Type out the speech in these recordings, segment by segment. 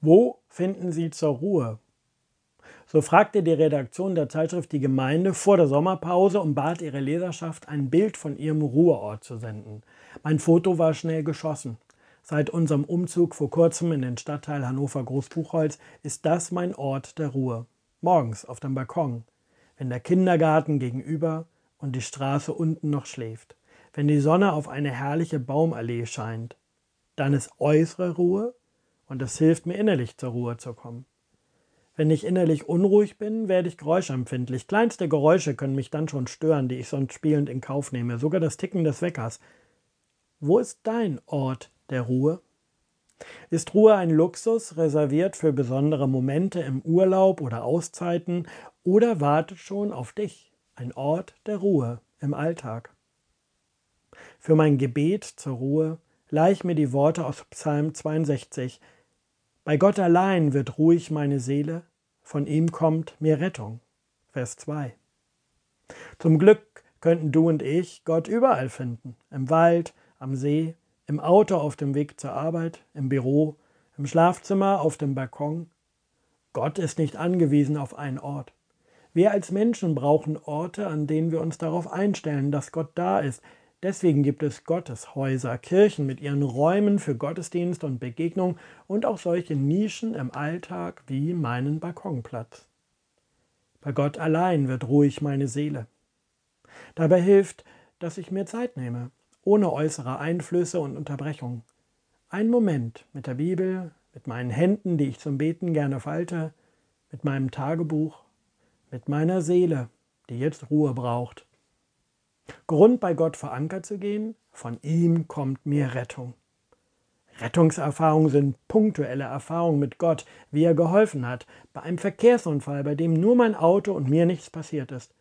Wo finden Sie zur Ruhe? So fragte die Redaktion der Zeitschrift Die Gemeinde vor der Sommerpause und bat ihre Leserschaft, ein Bild von ihrem Ruheort zu senden. Mein Foto war schnell geschossen. Seit unserem Umzug vor kurzem in den Stadtteil Hannover Großbuchholz ist das mein Ort der Ruhe. Morgens auf dem Balkon, wenn der Kindergarten gegenüber und die Straße unten noch schläft, wenn die Sonne auf eine herrliche Baumallee scheint, dann ist äußere Ruhe und es hilft mir innerlich zur Ruhe zu kommen. Wenn ich innerlich unruhig bin, werde ich geräuschempfindlich. Kleinste Geräusche können mich dann schon stören, die ich sonst spielend in Kauf nehme, sogar das Ticken des Weckers. Wo ist dein Ort der Ruhe? Ist Ruhe ein Luxus, reserviert für besondere Momente im Urlaub oder Auszeiten, oder wartet schon auf dich ein Ort der Ruhe im Alltag? Für mein Gebet zur Ruhe leih ich mir die Worte aus Psalm 62, bei Gott allein wird ruhig meine Seele, von ihm kommt mir Rettung. Vers 2. Zum Glück könnten du und ich Gott überall finden. Im Wald, am See, im Auto auf dem Weg zur Arbeit, im Büro, im Schlafzimmer, auf dem Balkon. Gott ist nicht angewiesen auf einen Ort. Wir als Menschen brauchen Orte, an denen wir uns darauf einstellen, dass Gott da ist, Deswegen gibt es Gotteshäuser, Kirchen mit ihren Räumen für Gottesdienst und Begegnung und auch solche Nischen im Alltag wie meinen Balkonplatz. Bei Gott allein wird ruhig meine Seele. Dabei hilft, dass ich mir Zeit nehme, ohne äußere Einflüsse und Unterbrechung. Ein Moment mit der Bibel, mit meinen Händen, die ich zum Beten gerne falte, mit meinem Tagebuch, mit meiner Seele, die jetzt Ruhe braucht. Grund bei Gott verankert zu gehen, von ihm kommt mir Rettung. Rettungserfahrungen sind punktuelle Erfahrungen mit Gott, wie er geholfen hat, bei einem Verkehrsunfall, bei dem nur mein Auto und mir nichts passiert ist.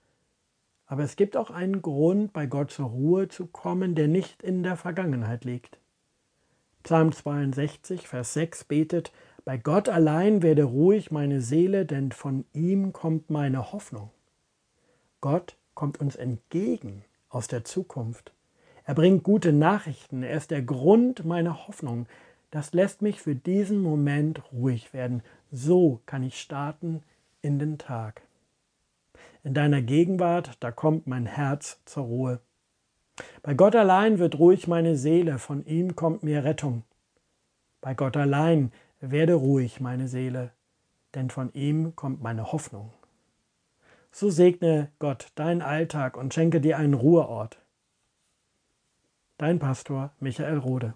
Aber es gibt auch einen Grund, bei Gott zur Ruhe zu kommen, der nicht in der Vergangenheit liegt. Psalm 62, Vers 6 betet, Bei Gott allein werde ruhig meine Seele, denn von ihm kommt meine Hoffnung. Gott kommt uns entgegen aus der Zukunft. Er bringt gute Nachrichten, er ist der Grund meiner Hoffnung. Das lässt mich für diesen Moment ruhig werden. So kann ich starten in den Tag. In deiner Gegenwart, da kommt mein Herz zur Ruhe. Bei Gott allein wird ruhig meine Seele, von ihm kommt mir Rettung. Bei Gott allein werde ruhig meine Seele, denn von ihm kommt meine Hoffnung. So segne Gott deinen Alltag und schenke dir einen Ruheort. Dein Pastor Michael Rode.